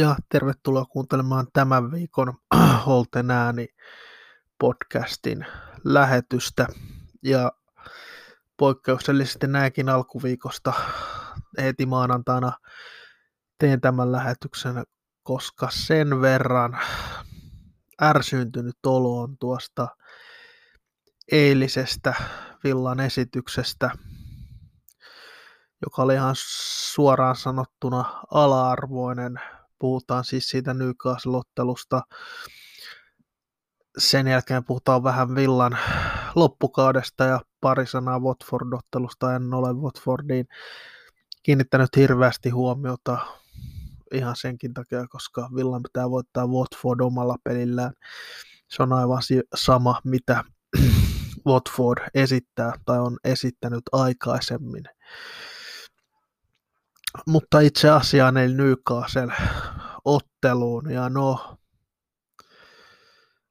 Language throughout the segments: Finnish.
ja tervetuloa kuuntelemaan tämän viikon Holten ääni podcastin lähetystä. Ja poikkeuksellisesti näinkin alkuviikosta heti maanantaina teen tämän lähetyksen, koska sen verran ärsyyntynyt olo on tuosta eilisestä Villan esityksestä, joka oli ihan suoraan sanottuna ala-arvoinen puhutaan siis siitä Newcastle-ottelusta. Sen jälkeen puhutaan vähän Villan loppukaudesta ja pari sanaa Watford-ottelusta. En ole Watfordiin kiinnittänyt hirveästi huomiota ihan senkin takia, koska Villan pitää voittaa Watford omalla pelillään. Se on aivan sama, mitä Watford esittää tai on esittänyt aikaisemmin. Mutta itse asiaan eli Newcastle otteluun. Ja no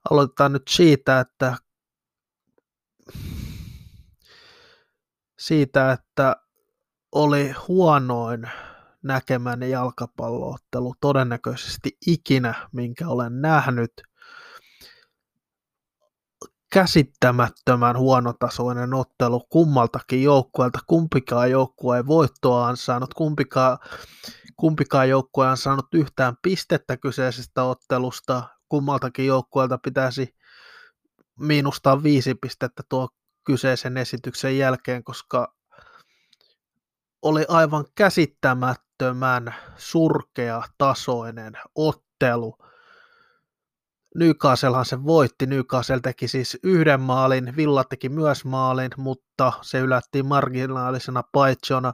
aloitetaan nyt siitä, että siitä, että oli huonoin näkemäni jalkapalloottelu todennäköisesti ikinä, minkä olen nähnyt – käsittämättömän huonotasoinen ottelu kummaltakin joukkueelta. Kumpikaan joukkue ei voittoa ansainnut, kumpikaan, kumpikaan joukkue ei saanut yhtään pistettä kyseisestä ottelusta. Kummaltakin joukkueelta pitäisi miinustaa viisi pistettä tuo kyseisen esityksen jälkeen, koska oli aivan käsittämättömän surkea tasoinen ottelu – Newcastlehan se voitti. Newcastle teki siis yhden maalin, Villa teki myös maalin, mutta se ylättiin marginaalisena paitsona.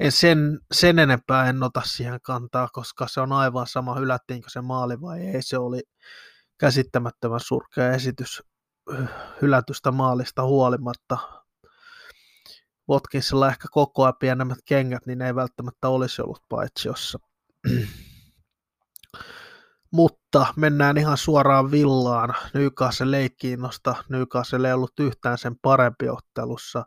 En sen, sen enempää en ota siihen kantaa, koska se on aivan sama, hylättiinkö se maali vai ei. Se oli käsittämättömän surkea esitys hylätystä maalista huolimatta. Watkinsilla ehkä koko ajan pienemmät kengät, niin ei välttämättä olisi ollut paitsiossa. Mutta mennään ihan suoraan villaan. Newcastle ei kiinnosta. Newcastle ei ollut yhtään sen parempi ottelussa,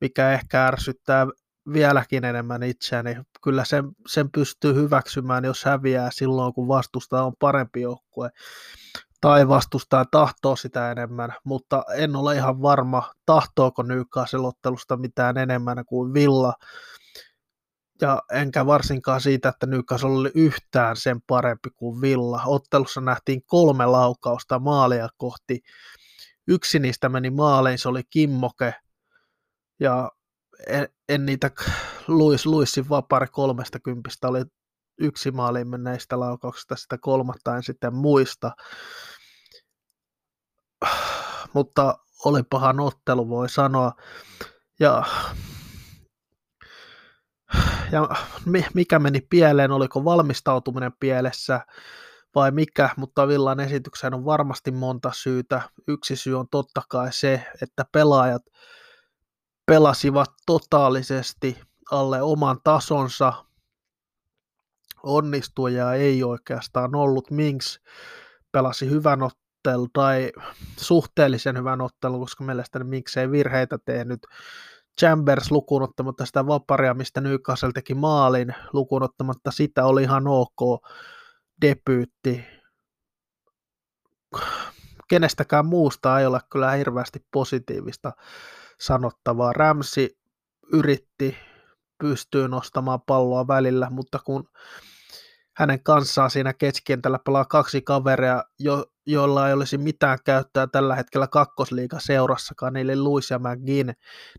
mikä ehkä ärsyttää vieläkin enemmän itseäni. Kyllä sen, sen pystyy hyväksymään, jos häviää silloin, kun vastusta on parempi joukkue tai vastustaa tahtoo sitä enemmän, mutta en ole ihan varma, tahtooko Newcastle ottelusta mitään enemmän kuin Villa ja enkä varsinkaan siitä, että Newcastle oli yhtään sen parempi kuin Villa. Ottelussa nähtiin kolme laukausta maalia kohti. Yksi niistä meni maalein, se oli Kimmoke, ja en, en niitä Luis Luisin vapari kolmesta kympistä oli yksi maaliin menneistä laukauksista, sitä kolmatta en sitten muista. Mutta oli pahan ottelu, voi sanoa. Ja ja mikä meni pieleen, oliko valmistautuminen pielessä vai mikä, mutta Villan esitykseen on varmasti monta syytä. Yksi syy on totta kai se, että pelaajat pelasivat totaalisesti alle oman tasonsa. Onnistuja ei oikeastaan ollut. Minks pelasi hyvän ottelun tai suhteellisen hyvän ottelun, koska mielestäni Minks ei virheitä tehnyt Chambers lukuun ottamatta sitä vaparia, mistä Newcastle teki maalin, lukuun ottamatta sitä oli ihan ok debyytti. Kenestäkään muusta ei ole kyllä hirveästi positiivista sanottavaa. Ramsi yritti pystyy nostamaan palloa välillä, mutta kun hänen kanssaan siinä keskikentällä pelaa kaksi kaveria, jo, joilla ei olisi mitään käyttöä tällä hetkellä kakkosliiga seurassakaan, eli Luis ja McGinn,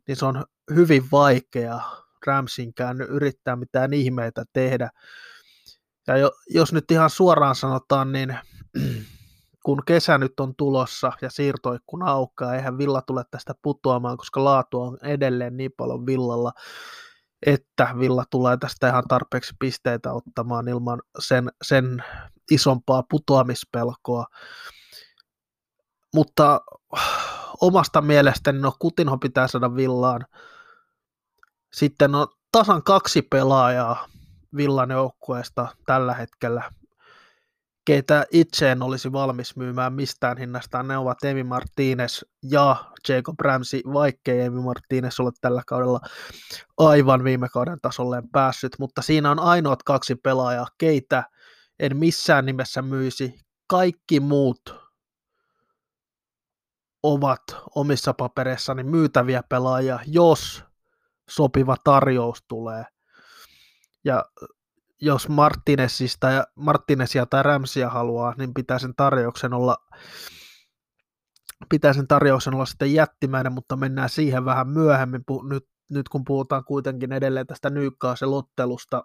niin se on hyvin vaikea Ramsinkään yrittää mitään ihmeitä tehdä. Ja jo, jos nyt ihan suoraan sanotaan, niin kun kesä nyt on tulossa ja siirtoikkuna aukkaa, eihän Villa tule tästä putoamaan, koska laatu on edelleen niin paljon Villalla, että Villa tulee tästä ihan tarpeeksi pisteitä ottamaan ilman sen, sen isompaa putoamispelkoa. Mutta omasta mielestäni no Kutinho pitää saada Villaan. Sitten on tasan kaksi pelaajaa Villan joukkueesta tällä hetkellä, keitä itse en olisi valmis myymään mistään hinnastaan. Ne ovat Emi Martinez ja Jacob Ramsey, vaikkei Emi Martinez ole tällä kaudella aivan viime kauden tasolleen päässyt, mutta siinä on ainoat kaksi pelaajaa, keitä en missään nimessä myisi. Kaikki muut ovat omissa papereissani myytäviä pelaajia, jos sopiva tarjous tulee. Ja jos Martinezista ja, Martinezia tai Ramsia haluaa, niin pitää sen tarjouksen olla pitää sen tarjouksen olla sitten jättimäinen, mutta mennään siihen vähän myöhemmin, nyt, nyt kun puhutaan kuitenkin edelleen tästä Newcastle-ottelusta,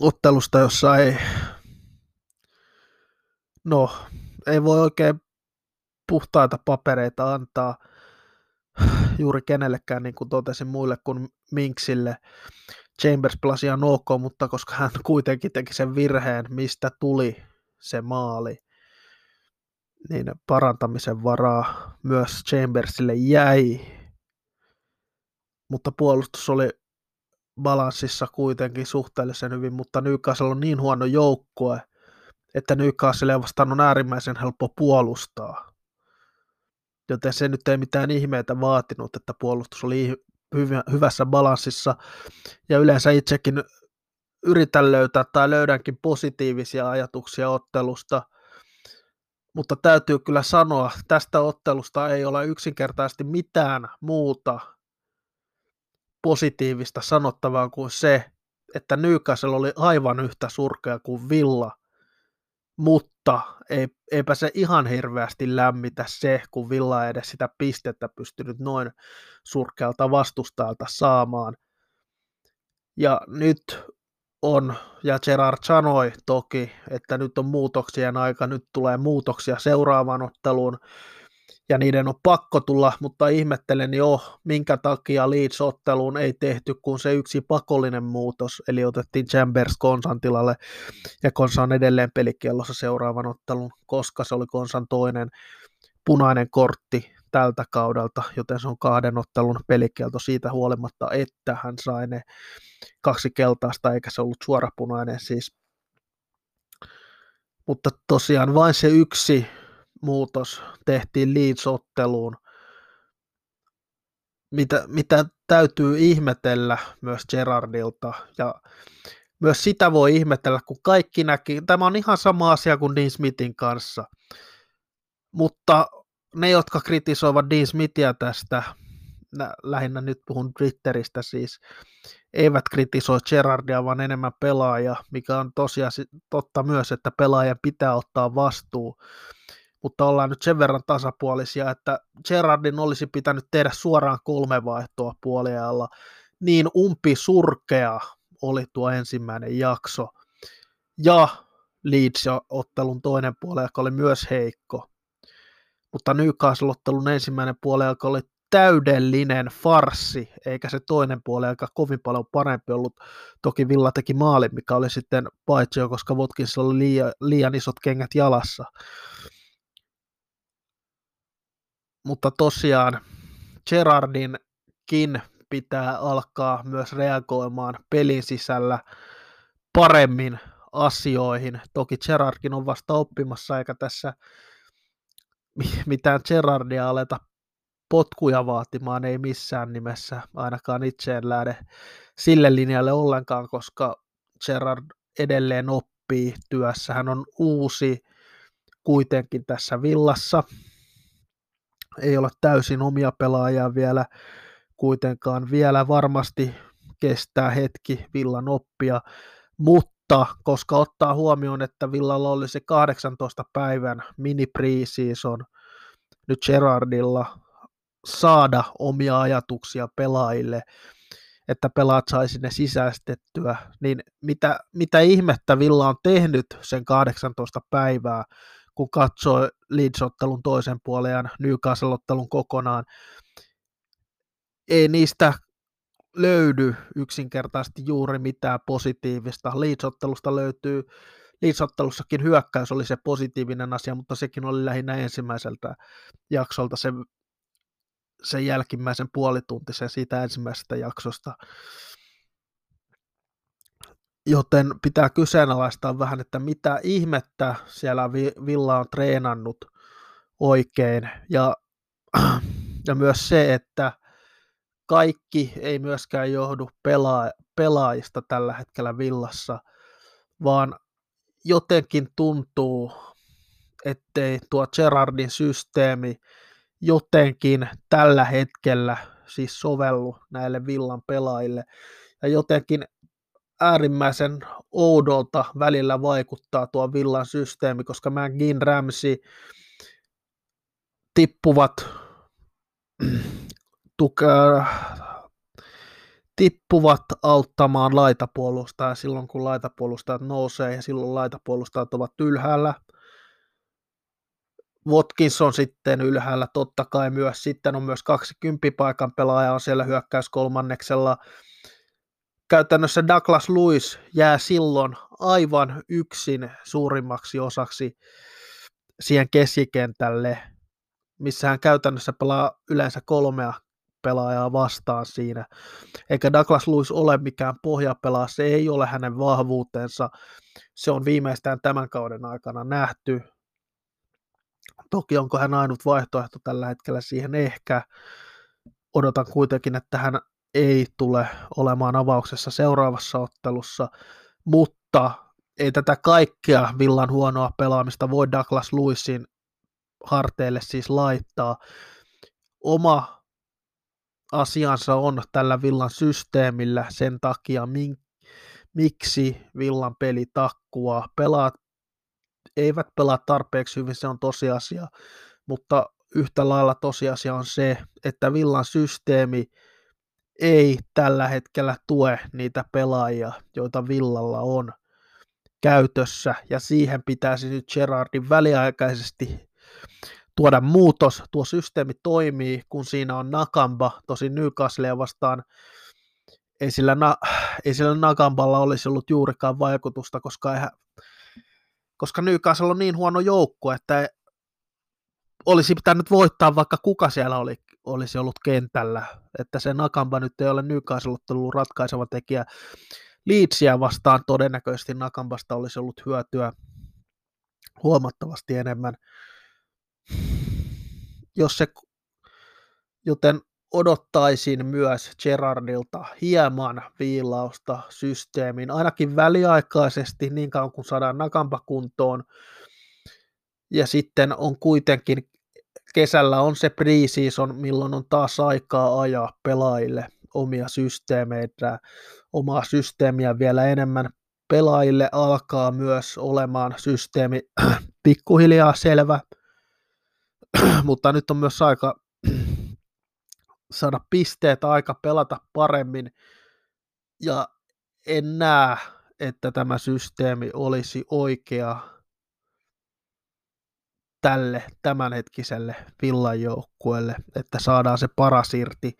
ottelusta, jossa ei, no, ei voi oikein puhtaita papereita antaa juuri kenellekään, niin kuin totesin muille kuin Minksille. Chambers pelasi ihan ok, mutta koska hän kuitenkin teki sen virheen, mistä tuli se maali, niin parantamisen varaa myös Chambersille jäi. Mutta puolustus oli balanssissa kuitenkin suhteellisen hyvin, mutta Newcastle on niin huono joukkue, että Newcastle on äärimmäisen helppo puolustaa. Joten se nyt ei mitään ihmeitä vaatinut, että puolustus oli hyvässä balanssissa. Ja yleensä itsekin yritän löytää tai löydänkin positiivisia ajatuksia ottelusta – mutta täytyy kyllä sanoa, tästä ottelusta ei ole yksinkertaisesti mitään muuta positiivista sanottavaa kuin se, että Newcastle oli aivan yhtä surkea kuin Villa, mutta ei, eipä se ihan hirveästi lämmitä se, kun Villa ei edes sitä pistettä pystynyt noin surkealta vastustajalta saamaan. Ja nyt on, ja Gerard sanoi toki, että nyt on muutoksien aika, nyt tulee muutoksia seuraavaan otteluun, ja niiden on pakko tulla, mutta ihmettelen jo, minkä takia Leeds-otteluun ei tehty kuin se yksi pakollinen muutos, eli otettiin Chambers Konsan tilalle, ja Konsa on edelleen pelikiellossa seuraavan ottelun, koska se oli Konsan toinen punainen kortti tältä kaudelta, joten se on kahden ottelun pelikielto siitä huolimatta, että hän sai ne kaksi keltaista, eikä se ollut suorapunainen siis. Mutta tosiaan vain se yksi muutos tehtiin Leeds-otteluun, mitä, mitä täytyy ihmetellä myös Gerardilta ja myös sitä voi ihmetellä, kun kaikki näki, tämä on ihan sama asia kuin Dean Smithin kanssa, mutta ne, jotka kritisoivat Dean Smithia tästä, lähinnä nyt puhun Twitteristä siis, eivät kritisoi Gerardia, vaan enemmän pelaajia, mikä on tosiaan totta myös, että pelaajan pitää ottaa vastuu. Mutta ollaan nyt sen verran tasapuolisia, että Gerardin olisi pitänyt tehdä suoraan kolme vaihtoa puoliajalla. Niin umpi surkea oli tuo ensimmäinen jakso. Ja Leeds-ottelun toinen puoli, joka oli myös heikko mutta Newcastle-ottelun ensimmäinen puoli oli täydellinen farsi, eikä se toinen puoli aika kovin paljon parempi ollut. Toki Villa teki maalin, mikä oli sitten paitsi koska Watkinsilla oli liian, liian isot kengät jalassa. Mutta tosiaan Gerardinkin pitää alkaa myös reagoimaan pelin sisällä paremmin asioihin. Toki Gerardkin on vasta oppimassa, eikä tässä mitään Gerardia aleta potkuja vaatimaan, ei missään nimessä, ainakaan itse en lähde sille linjalle ollenkaan, koska Gerard edelleen oppii työssä. Hän on uusi kuitenkin tässä villassa. Ei ole täysin omia pelaajia vielä kuitenkaan. Vielä varmasti kestää hetki villan oppia, mutta koska ottaa huomioon, että Villalla oli se 18 päivän mini preseason nyt Gerardilla saada omia ajatuksia pelaajille, että pelaat saisi ne sisäistettyä, niin mitä, mitä ihmettä Villa on tehnyt sen 18 päivää, kun katsoo Leeds-ottelun toisen puolen ja Newcastle-ottelun kokonaan, ei niistä löydy yksinkertaisesti juuri mitään positiivista. Leeds-ottelusta löytyy, Leeds-ottelussakin hyökkäys oli se positiivinen asia, mutta sekin oli lähinnä ensimmäiseltä jaksolta se sen jälkimmäisen puolituntisen siitä ensimmäisestä jaksosta. Joten pitää kyseenalaistaa vähän, että mitä ihmettä siellä Villa on treenannut oikein. Ja, ja myös se, että kaikki ei myöskään johdu pelaa, pelaajista tällä hetkellä villassa, vaan jotenkin tuntuu, ettei tuo Gerardin systeemi jotenkin tällä hetkellä siis sovellu näille villan pelaajille. Ja jotenkin äärimmäisen oudolta välillä vaikuttaa tuo villan systeemi, koska McGinn Ramsey tippuvat tuke, tippuvat auttamaan laitapuolustajaa silloin, kun laitapuolustajat nousee ja silloin laitapuolustajat ovat ylhäällä. Watkins on sitten ylhäällä totta kai myös. Sitten on myös 20 paikan pelaaja on siellä hyökkäyskolmanneksella. Käytännössä Douglas Lewis jää silloin aivan yksin suurimmaksi osaksi siihen keskikentälle, missä hän käytännössä pelaa yleensä kolmea pelaajaa vastaan siinä. Eikä Douglas Lewis ole mikään pohjapelaaja, se ei ole hänen vahvuutensa. Se on viimeistään tämän kauden aikana nähty. Toki onko hän ainut vaihtoehto tällä hetkellä siihen ehkä. Odotan kuitenkin, että hän ei tule olemaan avauksessa seuraavassa ottelussa, mutta ei tätä kaikkea villan huonoa pelaamista voi Douglas Lewisin harteille siis laittaa. Oma asiansa on tällä villan systeemillä sen takia, miksi villan peli takkuaa. Pelaat eivät pelaa tarpeeksi hyvin, se on tosiasia, mutta yhtä lailla tosiasia on se, että villan systeemi ei tällä hetkellä tue niitä pelaajia, joita villalla on käytössä, ja siihen pitäisi nyt Gerardin väliaikaisesti tuoda muutos. Tuo systeemi toimii, kun siinä on Nakamba, tosi Newcastlea vastaan ei sillä, na, ei sillä Nakamballa olisi ollut juurikaan vaikutusta, koska, eihän, koska Newcastle on niin huono joukko, että olisi pitänyt voittaa vaikka kuka siellä oli, olisi ollut kentällä. Että se Nakamba nyt ei ole Newcastle ollut ratkaiseva tekijä. Leedsia vastaan todennäköisesti Nakambasta olisi ollut hyötyä huomattavasti enemmän jos se, joten odottaisin myös Gerardilta hieman viilausta systeemiin, ainakin väliaikaisesti niin kauan kuin saadaan Nakampa kuntoon. Ja sitten on kuitenkin kesällä on se preseason, milloin on taas aikaa ajaa pelaajille omia systeemeitä, omaa systeemiä vielä enemmän. Pelaajille alkaa myös olemaan systeemi pikkuhiljaa selvä, mutta nyt on myös aika saada pisteet, aika pelata paremmin, ja en näe, että tämä systeemi olisi oikea tälle tämänhetkiselle villan joukkueelle, että saadaan se paras irti.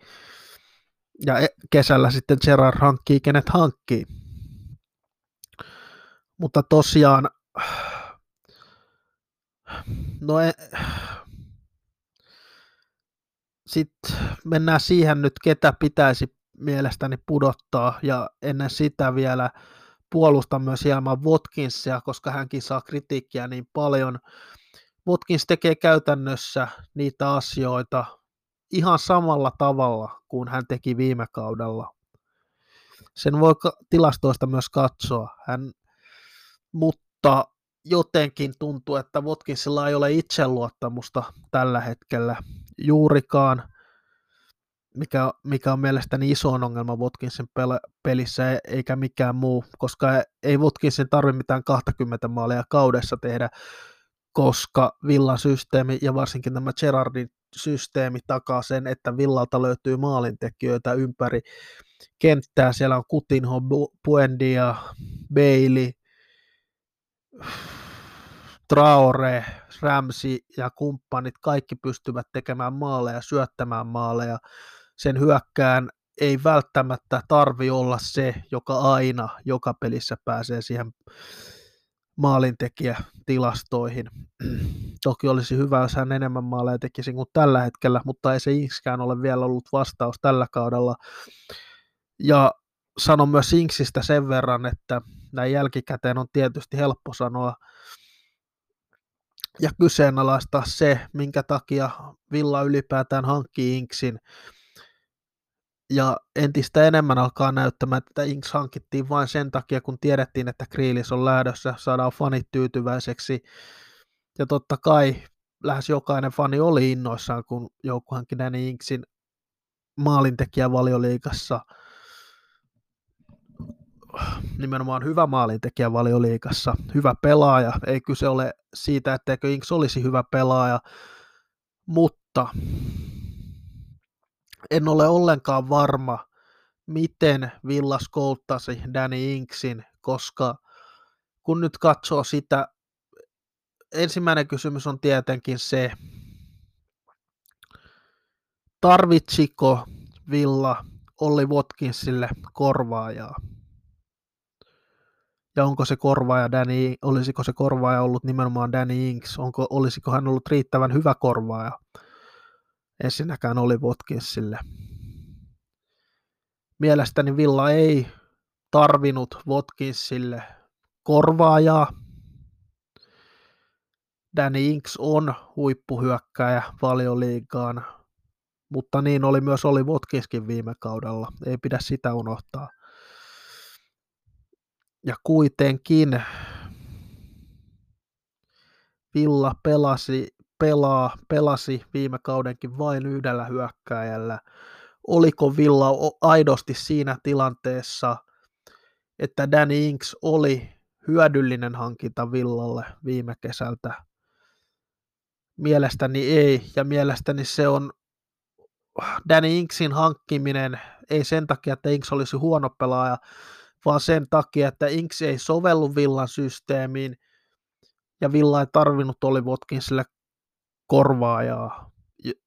Ja e, kesällä sitten Gerard hankkii, kenet hankkii. Mutta tosiaan, no e, sitten mennään siihen nyt, ketä pitäisi mielestäni pudottaa, ja ennen sitä vielä puolustan myös hieman Watkinsia, koska hänkin saa kritiikkiä niin paljon. Watkins tekee käytännössä niitä asioita ihan samalla tavalla kuin hän teki viime kaudella. Sen voi tilastoista myös katsoa, hän, mutta jotenkin tuntuu, että Watkinsilla ei ole itseluottamusta tällä hetkellä juurikaan, mikä, mikä on mielestäni iso ongelma Watkinsin pel- pelissä, eikä mikään muu, koska ei Watkinsin tarvitse mitään 20 maalia kaudessa tehdä, koska Villan systeemi ja varsinkin tämä Gerardin systeemi takaa sen, että Villalta löytyy maalintekijöitä ympäri kenttää. Siellä on Kutinho, Buendia, Bailey, Traore, Ramsi ja kumppanit, kaikki pystyvät tekemään maaleja, syöttämään maaleja. Sen hyökkään ei välttämättä tarvi olla se, joka aina joka pelissä pääsee siihen maalintekijätilastoihin. Toki olisi hyvä, jos hän enemmän maaleja tekisi kuin tällä hetkellä, mutta ei se Inkskään ole vielä ollut vastaus tällä kaudella. Ja sanon myös Inksistä sen verran, että näin jälkikäteen on tietysti helppo sanoa ja kyseenalaistaa se, minkä takia Villa ylipäätään hankkii Inksin. Ja entistä enemmän alkaa näyttämään, että Inks hankittiin vain sen takia, kun tiedettiin, että Kriilis on lähdössä, saadaan fanit tyytyväiseksi. Ja totta kai lähes jokainen fani oli innoissaan, kun joukku hankki Danny Inksin maalintekijä valioliikassa. Nimenomaan hyvä maalintekijä valioliikassa, hyvä pelaaja. Ei kyse ole siitä, etteikö Inks olisi hyvä pelaaja, mutta en ole ollenkaan varma, miten Villas kouttasi Danny Inksin, koska kun nyt katsoo sitä, ensimmäinen kysymys on tietenkin se, tarvitsiko Villa Olli Watkinsille korvaajaa? Ja onko se korvaaja Danny, olisiko se korvaaja ollut nimenomaan Danny Inks? Onko, olisiko hän ollut riittävän hyvä korvaaja? Ensinnäkään oli Watkinsille. Mielestäni Villa ei tarvinnut Watkinsille korvaajaa. Danny Inks on huippuhyökkäjä valioliigaan, mutta niin oli myös oli Watkinskin viime kaudella. Ei pidä sitä unohtaa. Ja kuitenkin Villa pelasi pelaa, pelasi viime kaudenkin vain yhdellä hyökkääjällä. Oliko Villa aidosti siinä tilanteessa, että Danny Inks oli hyödyllinen hankinta Villalle viime kesältä? Mielestäni ei, ja mielestäni se on Danny Inksin hankkiminen ei sen takia, että Inks olisi huono pelaaja, vaan sen takia, että Inks ei sovellu Villan systeemiin, ja Villa ei tarvinnut Oli Watkinsille korvaajaa.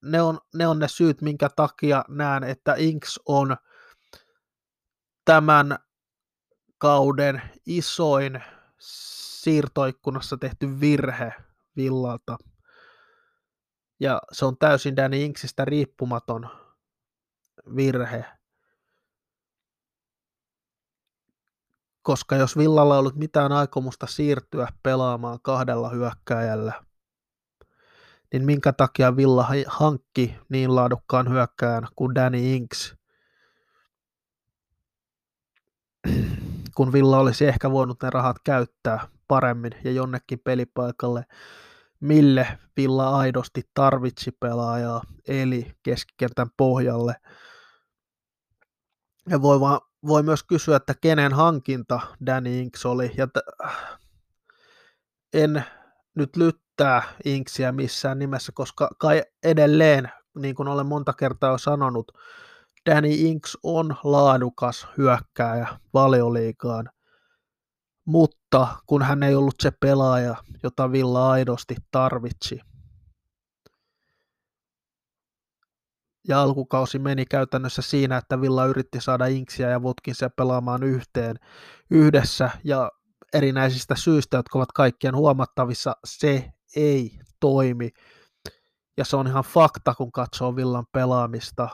Ne on, ne on ne syyt, minkä takia näen, että Inks on tämän kauden isoin siirtoikkunassa tehty virhe Villalta. Ja se on täysin Danny Inksistä riippumaton virhe. Koska jos Villalla ei ollut mitään aikomusta siirtyä pelaamaan kahdella hyökkääjällä, niin minkä takia Villa hankki niin laadukkaan hyökkään kuin Danny Inks, kun Villa olisi ehkä voinut ne rahat käyttää paremmin ja jonnekin pelipaikalle, mille Villa aidosti tarvitsi pelaajaa, eli keskikentän pohjalle. Ja voi, vaan, voi myös kysyä, että kenen hankinta Danny Inks oli. Ja t- en nyt syyttää Inksiä missään nimessä, koska kai edelleen, niin kuin olen monta kertaa jo sanonut, Danny Inks on laadukas hyökkääjä valioliikaan, mutta kun hän ei ollut se pelaaja, jota Villa aidosti tarvitsi. Ja alkukausi meni käytännössä siinä, että Villa yritti saada Inksiä ja Votkinsia pelaamaan yhteen yhdessä ja erinäisistä syistä, jotka ovat kaikkien huomattavissa, se ei toimi. Ja se on ihan fakta, kun katsoo Villan pelaamista.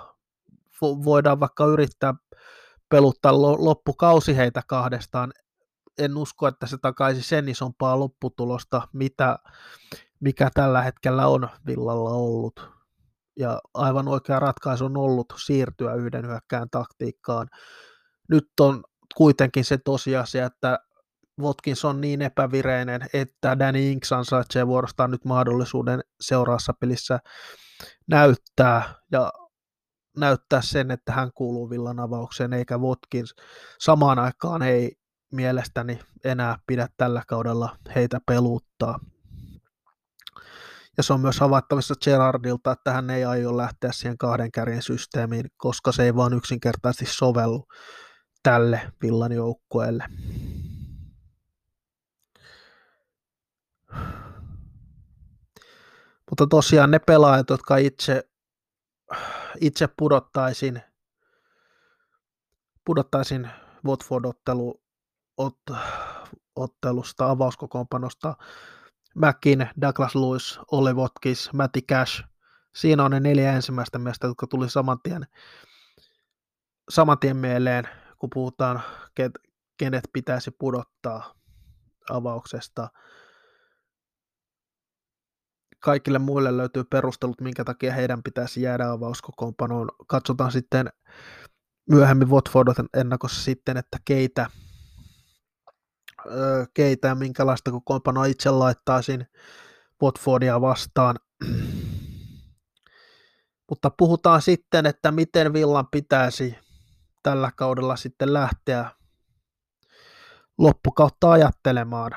Voidaan vaikka yrittää peluttaa loppukausi heitä kahdestaan. En usko, että se takaisi sen isompaa lopputulosta, mitä, mikä tällä hetkellä on Villalla ollut. Ja aivan oikea ratkaisu on ollut siirtyä yhden hyökkään taktiikkaan. Nyt on kuitenkin se tosiasia, että Watkins on niin epävireinen, että Danny Inks ansaitsee vuorostaan nyt mahdollisuuden seuraavassa pelissä näyttää ja näyttää sen, että hän kuuluu villan avaukseen, eikä Watkins samaan aikaan ei mielestäni enää pidä tällä kaudella heitä peluttaa. Ja se on myös havaittavissa Gerardilta, että hän ei aio lähteä siihen kahden kärjen systeemiin, koska se ei vaan yksinkertaisesti sovellu tälle villan joukkueelle. Mutta tosiaan ne pelaajat, jotka itse, itse pudottaisin, pudottaisin Watford-ottelu, ot, ottelusta, avauskokoonpanosta, Mäkin, Douglas Lewis, Olli Watkins, Matty Cash. Siinä on ne neljä ensimmäistä miestä, jotka tuli saman tien, saman tien mieleen, kun puhutaan, kenet pitäisi pudottaa avauksesta kaikille muille löytyy perustelut, minkä takia heidän pitäisi jäädä avauskokoonpanoon. Katsotaan sitten myöhemmin Watford ennakossa sitten, että keitä, keitä ja minkälaista kokoonpanoa itse laittaisin Watfordia vastaan. Mutta puhutaan sitten, että miten Villan pitäisi tällä kaudella sitten lähteä loppukautta ajattelemaan.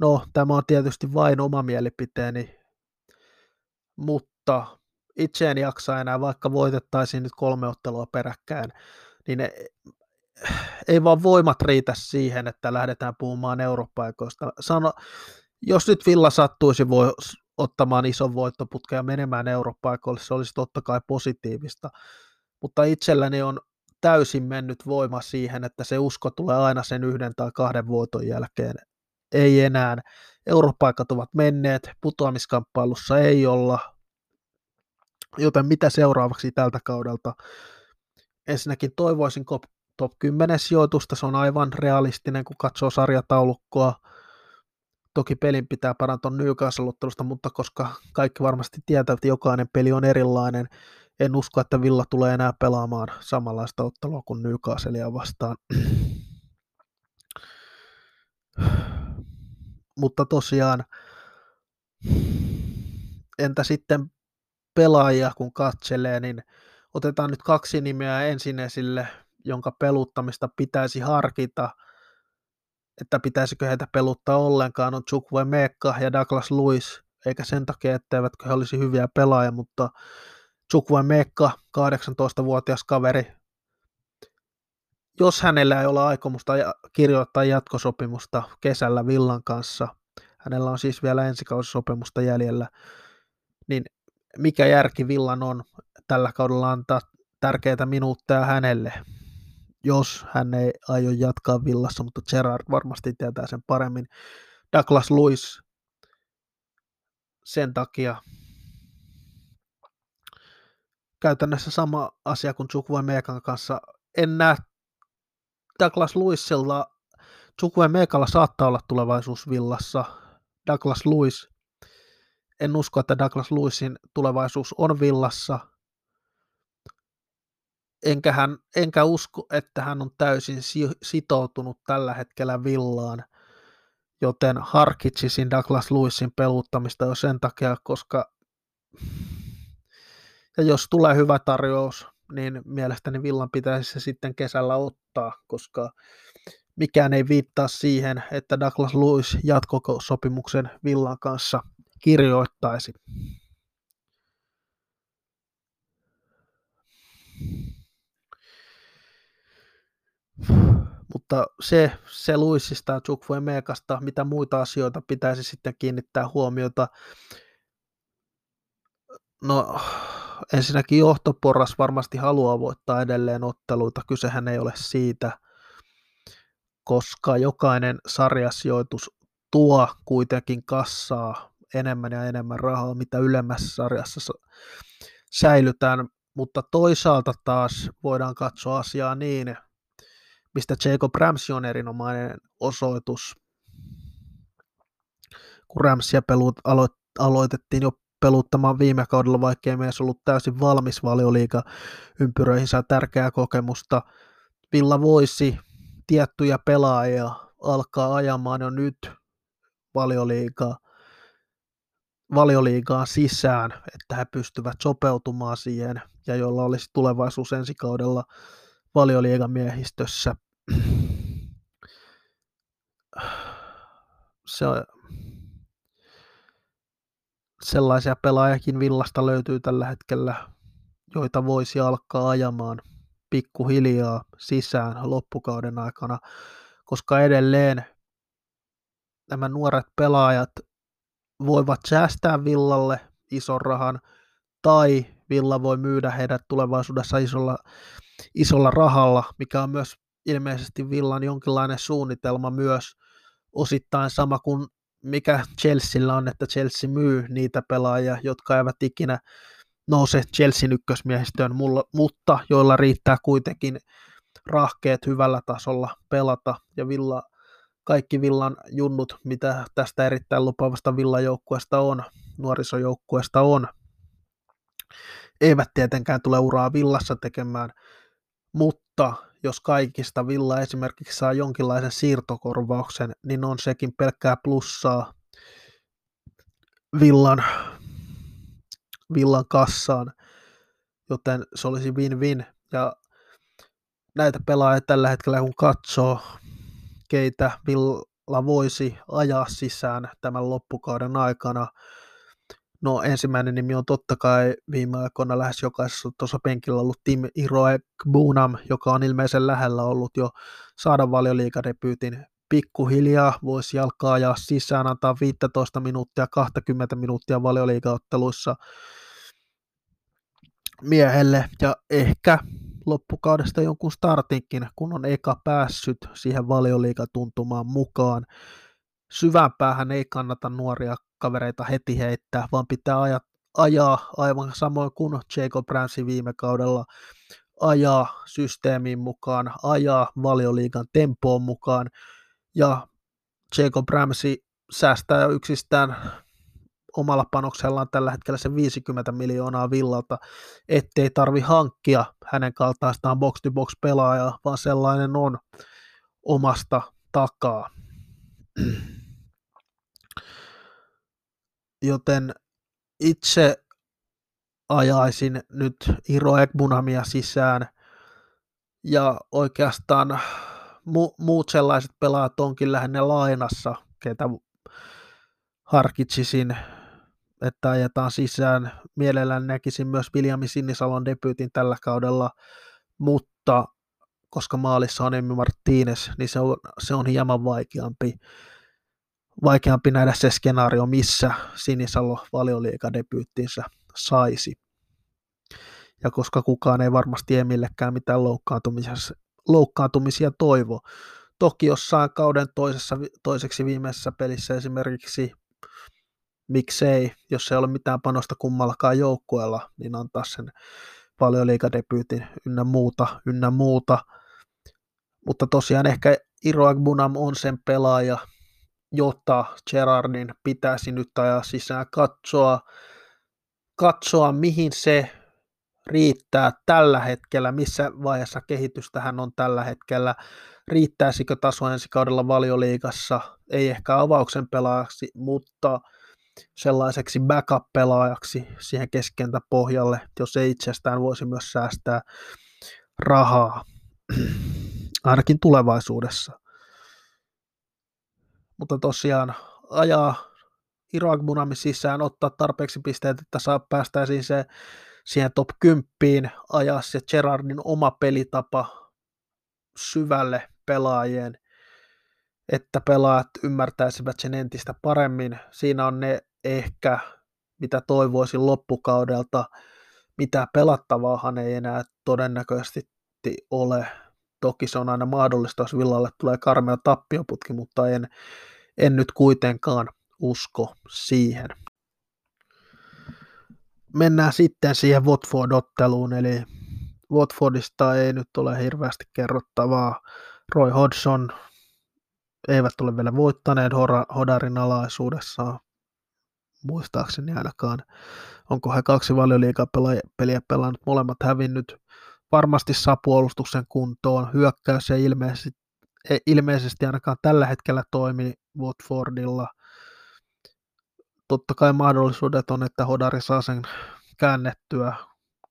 No, tämä on tietysti vain oma mielipiteeni, mutta itse en jaksa enää, vaikka voitettaisiin nyt kolme ottelua peräkkäin, niin ei vaan voimat riitä siihen, että lähdetään puhumaan eurooppaikoista. Sano, jos nyt Villa sattuisi voi ottamaan ison voittoputken ja menemään eurooppaikoille, se olisi totta kai positiivista, mutta itselläni on täysin mennyt voima siihen, että se usko tulee aina sen yhden tai kahden voiton jälkeen. Ei enää. Europaikat ovat menneet, putoamiskamppailussa ei olla, joten mitä seuraavaksi tältä kaudelta? Ensinnäkin toivoisin top 10 sijoitusta, se on aivan realistinen, kun katsoo sarjataulukkoa. Toki pelin pitää parantua Newcastle-ottelusta, mutta koska kaikki varmasti tietävät, että jokainen peli on erilainen, en usko, että Villa tulee enää pelaamaan samanlaista ottelua kuin Newcastlea vastaan. Mutta tosiaan, entä sitten pelaajia kun katselee, niin otetaan nyt kaksi nimeä ensin esille, jonka peluttamista pitäisi harkita, että pitäisikö heitä peluttaa ollenkaan, on Chukwe Mekka ja Douglas Lewis, eikä sen takia, etteivätkö he olisi hyviä pelaajia, mutta Chukwe Mekka, 18-vuotias kaveri, jos hänellä ei ole aikomusta kirjoittaa jatkosopimusta kesällä Villan kanssa, hänellä on siis vielä ensikausisopimusta jäljellä, niin mikä järki Villan on tällä kaudella antaa tärkeitä minuutteja hänelle, jos hän ei aio jatkaa Villassa, mutta Gerard varmasti tietää sen paremmin. Douglas Lewis sen takia käytännössä sama asia kuin Chukwe Meekan kanssa. En näe Douglas Lewisilla, Chukwe Meekalla saattaa olla tulevaisuus Villassa. Douglas Lewis, en usko, että Douglas Lewisin tulevaisuus on Villassa. Enkä, hän, enkä usko, että hän on täysin sitoutunut tällä hetkellä Villaan, joten harkitsisin Douglas Lewisin peluttamista jo sen takia, koska ja jos tulee hyvä tarjous, niin mielestäni Villan pitäisi se sitten kesällä ottaa, koska mikään ei viittaa siihen, että Douglas Lewis jatkosopimuksen Villan kanssa kirjoittaisi. Mutta se, se Luisista ja Chukwu Meekasta, mitä muita asioita pitäisi sitten kiinnittää huomiota. No, ensinnäkin johtoporras varmasti haluaa voittaa edelleen otteluita, kysehän ei ole siitä, koska jokainen sarjasijoitus tuo kuitenkin kassaa enemmän ja enemmän rahaa, mitä ylemmässä sarjassa säilytään, mutta toisaalta taas voidaan katsoa asiaa niin, mistä Jacob Ramsey on erinomainen osoitus, kun pelut aloitettiin jo peluttamaan viime kaudella, vaikka ei mies ollut täysin valmis valioliiga ympyröihin, saa tärkeää kokemusta. Villa voisi tiettyjä pelaajia alkaa ajamaan jo nyt valioliigaa, valioliigaan sisään, että he pystyvät sopeutumaan siihen ja jolla olisi tulevaisuus ensi kaudella valioliigan miehistössä. Se on, sellaisia pelaajakin villasta löytyy tällä hetkellä, joita voisi alkaa ajamaan pikkuhiljaa sisään loppukauden aikana, koska edelleen nämä nuoret pelaajat voivat säästää Villalle ison rahan, tai Villa voi myydä heidät tulevaisuudessa isolla, isolla rahalla, mikä on myös ilmeisesti Villan jonkinlainen suunnitelma myös. Osittain sama kuin mikä Chelsealla on, että Chelsea myy niitä pelaajia, jotka eivät ikinä nouse Chelsean ykkösmiehistöön, mutta joilla riittää kuitenkin rahkeet hyvällä tasolla pelata, ja Villa, kaikki Villan junnut, mitä tästä erittäin lupaavasta Villajoukkueesta on, nuorisojoukkueesta on, eivät tietenkään tule uraa villassa tekemään, mutta jos kaikista Villa esimerkiksi saa jonkinlaisen siirtokorvauksen, niin on sekin pelkkää plussaa Villan, Villan kassaan, joten se olisi win-win. Ja näitä pelaajia tällä hetkellä kun katsoo, keitä Villa voisi ajaa sisään tämän loppukauden aikana, No ensimmäinen nimi on totta kai viime aikoina lähes jokaisessa tuossa penkillä ollut Tim Iroek Bunam, joka on ilmeisen lähellä ollut jo saada valioliikadebyytin. Pikkuhiljaa voisi jalkaa ajaa sisään, antaa 15 minuuttia, 20 minuuttia valioliigaotteluissa miehelle ja ehkä loppukaudesta jonkun startinkin, kun on eka päässyt siihen valioliikatuntumaan mukaan. Syvään päähän ei kannata nuoria kavereita heti heittää, vaan pitää ajaa, ajaa aivan samoin kuin Jacob Ramsey viime kaudella, ajaa systeemin mukaan, ajaa valioliigan tempoon mukaan, ja Jacob Ramsey säästää yksistään omalla panoksellaan tällä hetkellä se 50 miljoonaa villalta, ettei tarvi hankkia hänen kaltaistaan box-to-box pelaajaa, vaan sellainen on omasta takaa joten itse ajaisin nyt Iro Ekbunamia sisään ja oikeastaan mu- muut sellaiset pelaajat onkin lähinnä lainassa, ketä harkitsisin, että ajetaan sisään. Mielellään näkisin myös Viljami Sinisalon debyytin tällä kaudella, mutta koska maalissa on Emmi Martínez, niin se on, se on hieman vaikeampi vaikeampi nähdä se skenaario, missä Sinisalo valioliikadebyyttinsä saisi. Ja koska kukaan ei varmasti Emillekään mitään loukkaantumisia toivo. Toki jossain kauden toisessa, toiseksi viimeisessä pelissä esimerkiksi miksei, jos ei ole mitään panosta kummallakaan joukkueella, niin antaa sen paljon liikadebyytin ynnä muuta, ynnä muuta. Mutta tosiaan ehkä Iro Agbunam on sen pelaaja, jota Gerardin pitäisi nyt ajaa sisään, katsoa, katsoa mihin se riittää tällä hetkellä, missä vaiheessa kehitystä hän on tällä hetkellä, riittäisikö taso ensi kaudella valioliigassa, ei ehkä avauksen pelaajaksi, mutta sellaiseksi backup-pelaajaksi siihen keskentä pohjalle, jos ei itsestään voisi myös säästää rahaa, ainakin tulevaisuudessa mutta tosiaan ajaa Irak Bunami sisään, ottaa tarpeeksi pisteet, että saa päästäisiin se siihen top 10, ajaa se Gerardin oma pelitapa syvälle pelaajien, että pelaajat ymmärtäisivät sen entistä paremmin. Siinä on ne ehkä, mitä toivoisin loppukaudelta, mitä pelattavaahan ei enää todennäköisesti ole Toki se on aina mahdollista, jos Villalle tulee karmea tappioputki, mutta en, en nyt kuitenkaan usko siihen. Mennään sitten siihen Watford-otteluun, eli Watfordista ei nyt ole hirveästi kerrottavaa. Roy Hodgson eivät ole vielä voittaneet Hodarin alaisuudessa, muistaakseni ainakaan. Onko he kaksi valioliikaa peliä pelannut, molemmat hävinnyt varmasti saa puolustuksen kuntoon. Hyökkäys ei ilmeisesti, ei ilmeisesti ainakaan tällä hetkellä toimi Watfordilla. Totta kai mahdollisuudet on, että Hodari saa sen käännettyä,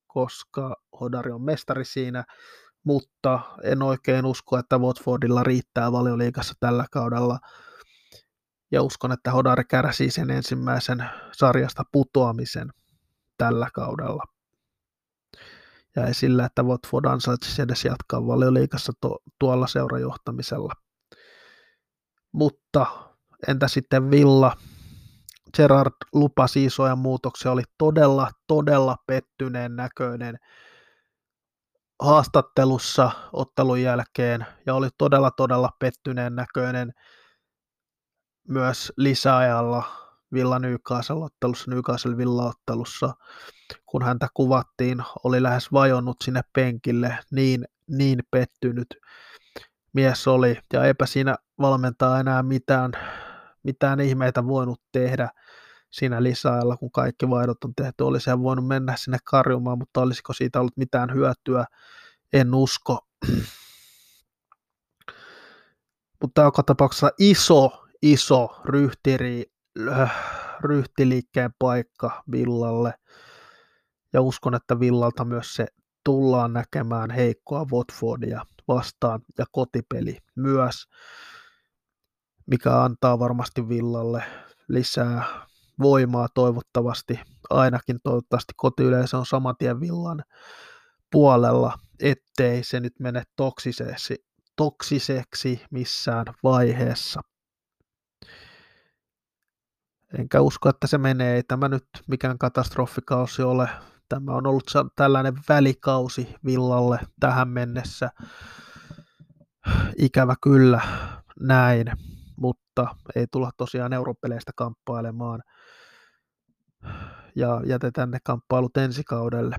koska Hodari on mestari siinä, mutta en oikein usko, että Watfordilla riittää valioliikassa tällä kaudella. Ja uskon, että Hodari kärsii sen ensimmäisen sarjasta putoamisen tällä kaudella ja ei sillä, että Watford ansaitsisi edes jatkaa valioliikassa to, tuolla seurajohtamisella. Mutta entä sitten Villa? Gerard lupasi isoja muutoksia, oli todella, todella pettyneen näköinen haastattelussa ottelun jälkeen ja oli todella, todella pettyneen näköinen myös lisäajalla Villa Newcastle-ottelussa, Newcastle Villa-ottelussa kun häntä kuvattiin, oli lähes vajonnut sinne penkille, niin, niin pettynyt mies oli, ja eipä siinä valmentaa enää mitään, mitään ihmeitä voinut tehdä. siinä lisäajalla, kun kaikki vaihdot on tehty. Olisi hän voinut mennä sinne karjumaan, mutta olisiko siitä ollut mitään hyötyä? En usko. mutta joka tapauksessa iso, iso ryhtiri, ryhtiliikkeen paikka Villalle. Ja uskon, että Villalta myös se tullaan näkemään heikkoa Watfordia vastaan ja kotipeli myös, mikä antaa varmasti Villalle lisää voimaa toivottavasti, ainakin toivottavasti kotiyleisö on saman tien Villan puolella, ettei se nyt mene toksiseksi, toksiseksi missään vaiheessa. Enkä usko, että se menee. Ei tämä nyt mikään katastrofikausi ole. Tämä on ollut tällainen välikausi Villalle tähän mennessä. Ikävä kyllä näin, mutta ei tulla tosiaan europeleistä kamppailemaan. Ja jätetään ne kamppailut ensi kaudelle.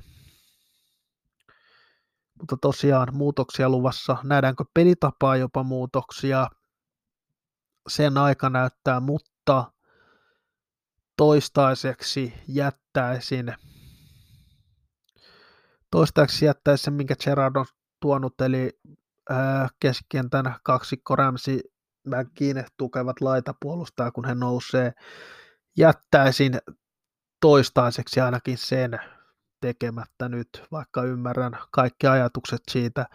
Mutta tosiaan muutoksia luvassa. Nähdäänkö pelitapaa jopa muutoksia? Sen aika näyttää, mutta toistaiseksi jättäisin toistaiseksi jättäisin sen, minkä Gerard on tuonut, eli ää, keskentän kaksikko Ramsi McGinn tukevat laitapuolustaa, kun he nousee. Jättäisin toistaiseksi ainakin sen tekemättä nyt, vaikka ymmärrän kaikki ajatukset siitä,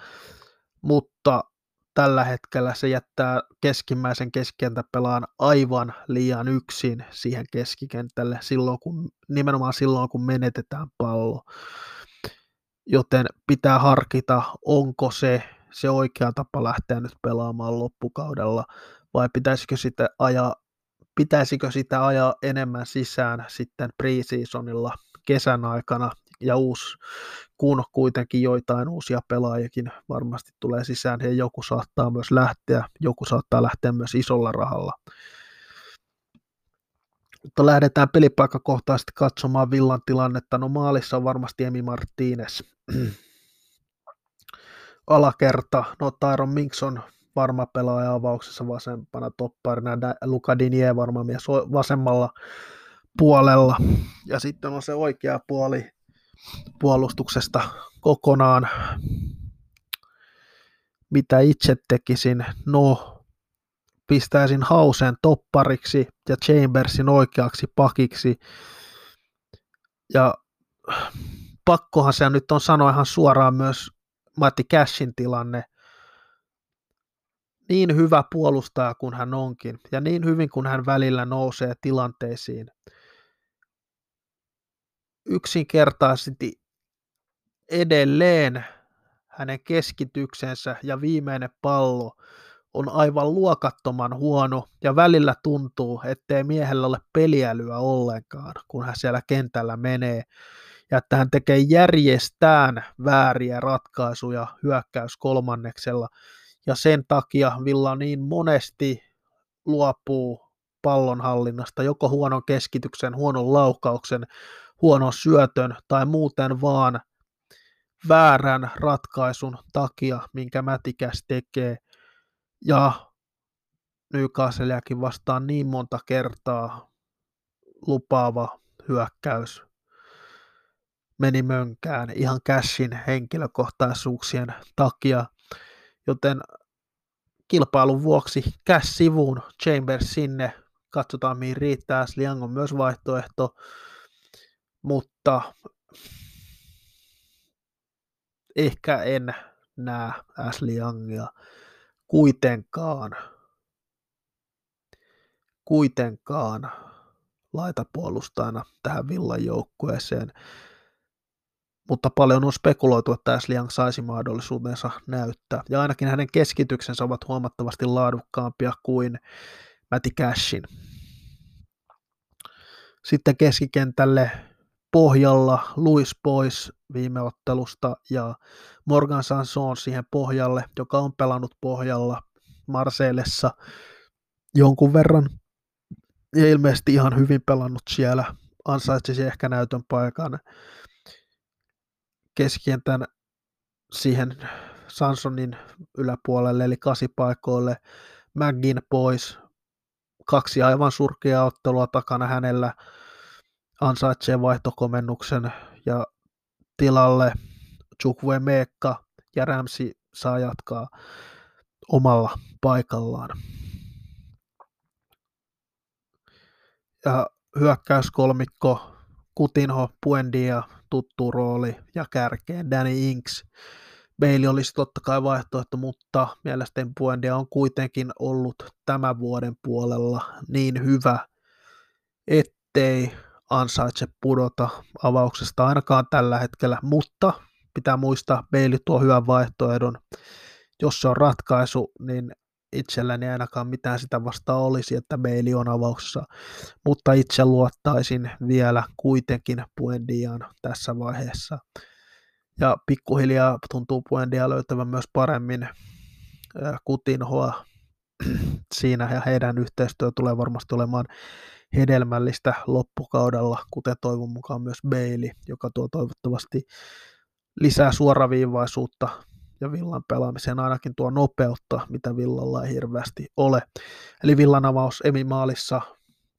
mutta tällä hetkellä se jättää keskimmäisen keskikentäpelaan aivan liian yksin siihen keskikentälle silloin, kun, nimenomaan silloin, kun menetetään pallo. Joten pitää harkita, onko se se oikea tapa lähteä nyt pelaamaan loppukaudella vai pitäisikö sitä ajaa, pitäisikö sitä ajaa enemmän sisään sitten preseasonilla kesän aikana ja uusi, kun kuitenkin joitain uusia pelaajakin varmasti tulee sisään ja joku saattaa myös lähteä, joku saattaa lähteä myös isolla rahalla. Mutta lähdetään pelipaikkakohtaisesti katsomaan Villan tilannetta. No maalissa on varmasti Emi Martínez. Alakerta, no Tyron Minks on varma pelaaja avauksessa vasempana topparina, Luka Dinie varma mies vasemmalla puolella. Ja sitten on se oikea puoli puolustuksesta kokonaan. Mitä itse tekisin? No, pistäisin Hausen toppariksi ja Chambersin oikeaksi pakiksi. Ja pakkohan se nyt on sanoa ihan suoraan myös Matti Cashin tilanne. Niin hyvä puolustaja kuin hän onkin, ja niin hyvin kuin hän välillä nousee tilanteisiin, yksinkertaisesti edelleen hänen keskityksensä ja viimeinen pallo on aivan luokattoman huono ja välillä tuntuu, ettei miehellä ole peliälyä ollenkaan, kun hän siellä kentällä menee ja että hän tekee järjestään vääriä ratkaisuja hyökkäys kolmanneksella ja sen takia Villa niin monesti luopuu pallonhallinnasta, joko huonon keskityksen, huonon laukauksen, huonon syötön tai muuten vaan väärän ratkaisun takia, minkä Mätikäs tekee. Ja Newcastleakin vastaan niin monta kertaa lupaava hyökkäys meni mönkään ihan Cashin henkilökohtaisuuksien takia, joten kilpailun vuoksi Cash sivuun, Chambers sinne, katsotaan mihin riittää, Sliang on myös vaihtoehto, mutta ehkä en näe Ashley Youngia kuitenkaan, kuitenkaan laitapuolustajana tähän villan joukkueeseen. Mutta paljon on spekuloitu, että Ashley Young saisi mahdollisuutensa näyttää. Ja ainakin hänen keskityksensä ovat huomattavasti laadukkaampia kuin Matti Cashin. Sitten keskikentälle pohjalla Luis pois viime ottelusta ja Morgan Sanson siihen pohjalle, joka on pelannut pohjalla Marseillessa jonkun verran. Ja ilmeisesti ihan hyvin pelannut siellä, ansaitsisi ehkä näytön paikan keskentän siihen Sansonin yläpuolelle, eli kasipaikoille, McGinn pois, kaksi aivan surkeaa ottelua takana hänellä, ansaitsee vaihtokomennuksen ja tilalle Chukwe Meekka ja Ramsi saa jatkaa omalla paikallaan. Ja hyökkäyskolmikko Kutinho, Puendia, tuttu rooli ja kärkeen Danny Inks. Bailey olisi totta kai vaihtoehto, mutta mielestäni Puendia on kuitenkin ollut tämän vuoden puolella niin hyvä, ettei ansaitse pudota avauksesta ainakaan tällä hetkellä, mutta pitää muistaa, Bailey tuo hyvän vaihtoehdon. Jos se on ratkaisu, niin itselläni ainakaan mitään sitä vastaan olisi, että Bailey on avauksessa, mutta itse luottaisin vielä kuitenkin Puendiaan tässä vaiheessa. Ja pikkuhiljaa tuntuu Puendia löytävän myös paremmin Kutinhoa siinä ja heidän yhteistyö tulee varmasti olemaan hedelmällistä loppukaudella, kuten toivon mukaan myös Bailey, joka tuo toivottavasti lisää suoraviivaisuutta ja Villan pelaamiseen ainakin tuo nopeutta, mitä Villalla ei hirveästi ole. Eli Villan avaus Emi Maalissa,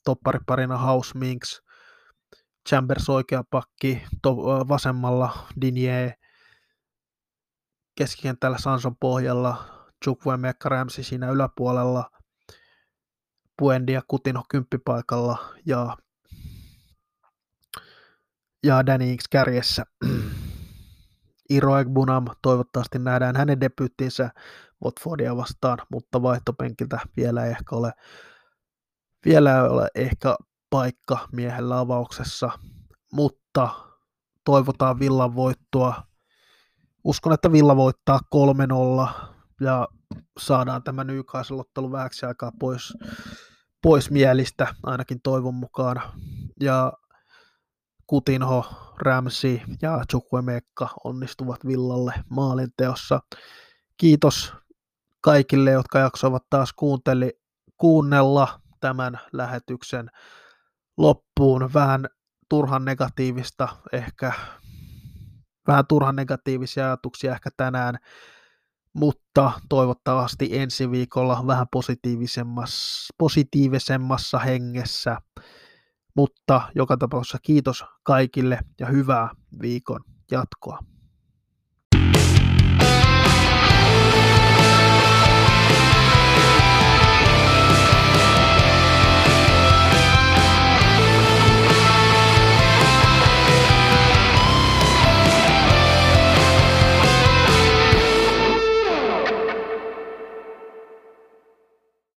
toppariparina House Minks, Chambers oikea pakki, to, vasemmalla Dinier, keskikentällä Sanson pohjalla, Chukwe Mekka Ramsi siinä yläpuolella, Puendi Kutino kymppipaikalla ja, ja Danny Inks kärjessä. Iro Egbunam, toivottavasti nähdään hänen debyyttinsä Watfordia vastaan, mutta vaihtopenkiltä vielä ei ehkä ole, vielä ei ole ehkä paikka miehellä avauksessa, mutta toivotaan Villan voittoa. Uskon, että Villa voittaa 3-0 ja saadaan tämä Newcastle-ottelu vähäksi aikaa pois, pois mielistä, ainakin toivon mukaan. Ja Kutinho, Ramsey ja Chukwemekka onnistuvat Villalle maalinteossa. Kiitos kaikille, jotka jaksoivat taas kuunteli, kuunnella tämän lähetyksen loppuun. Vähän turhan negatiivista ehkä, vähän turhan negatiivisia ajatuksia ehkä tänään, mutta toivottavasti ensi viikolla vähän positiivisemmassa, positiivisemmassa hengessä. Mutta joka tapauksessa kiitos kaikille ja hyvää viikon jatkoa.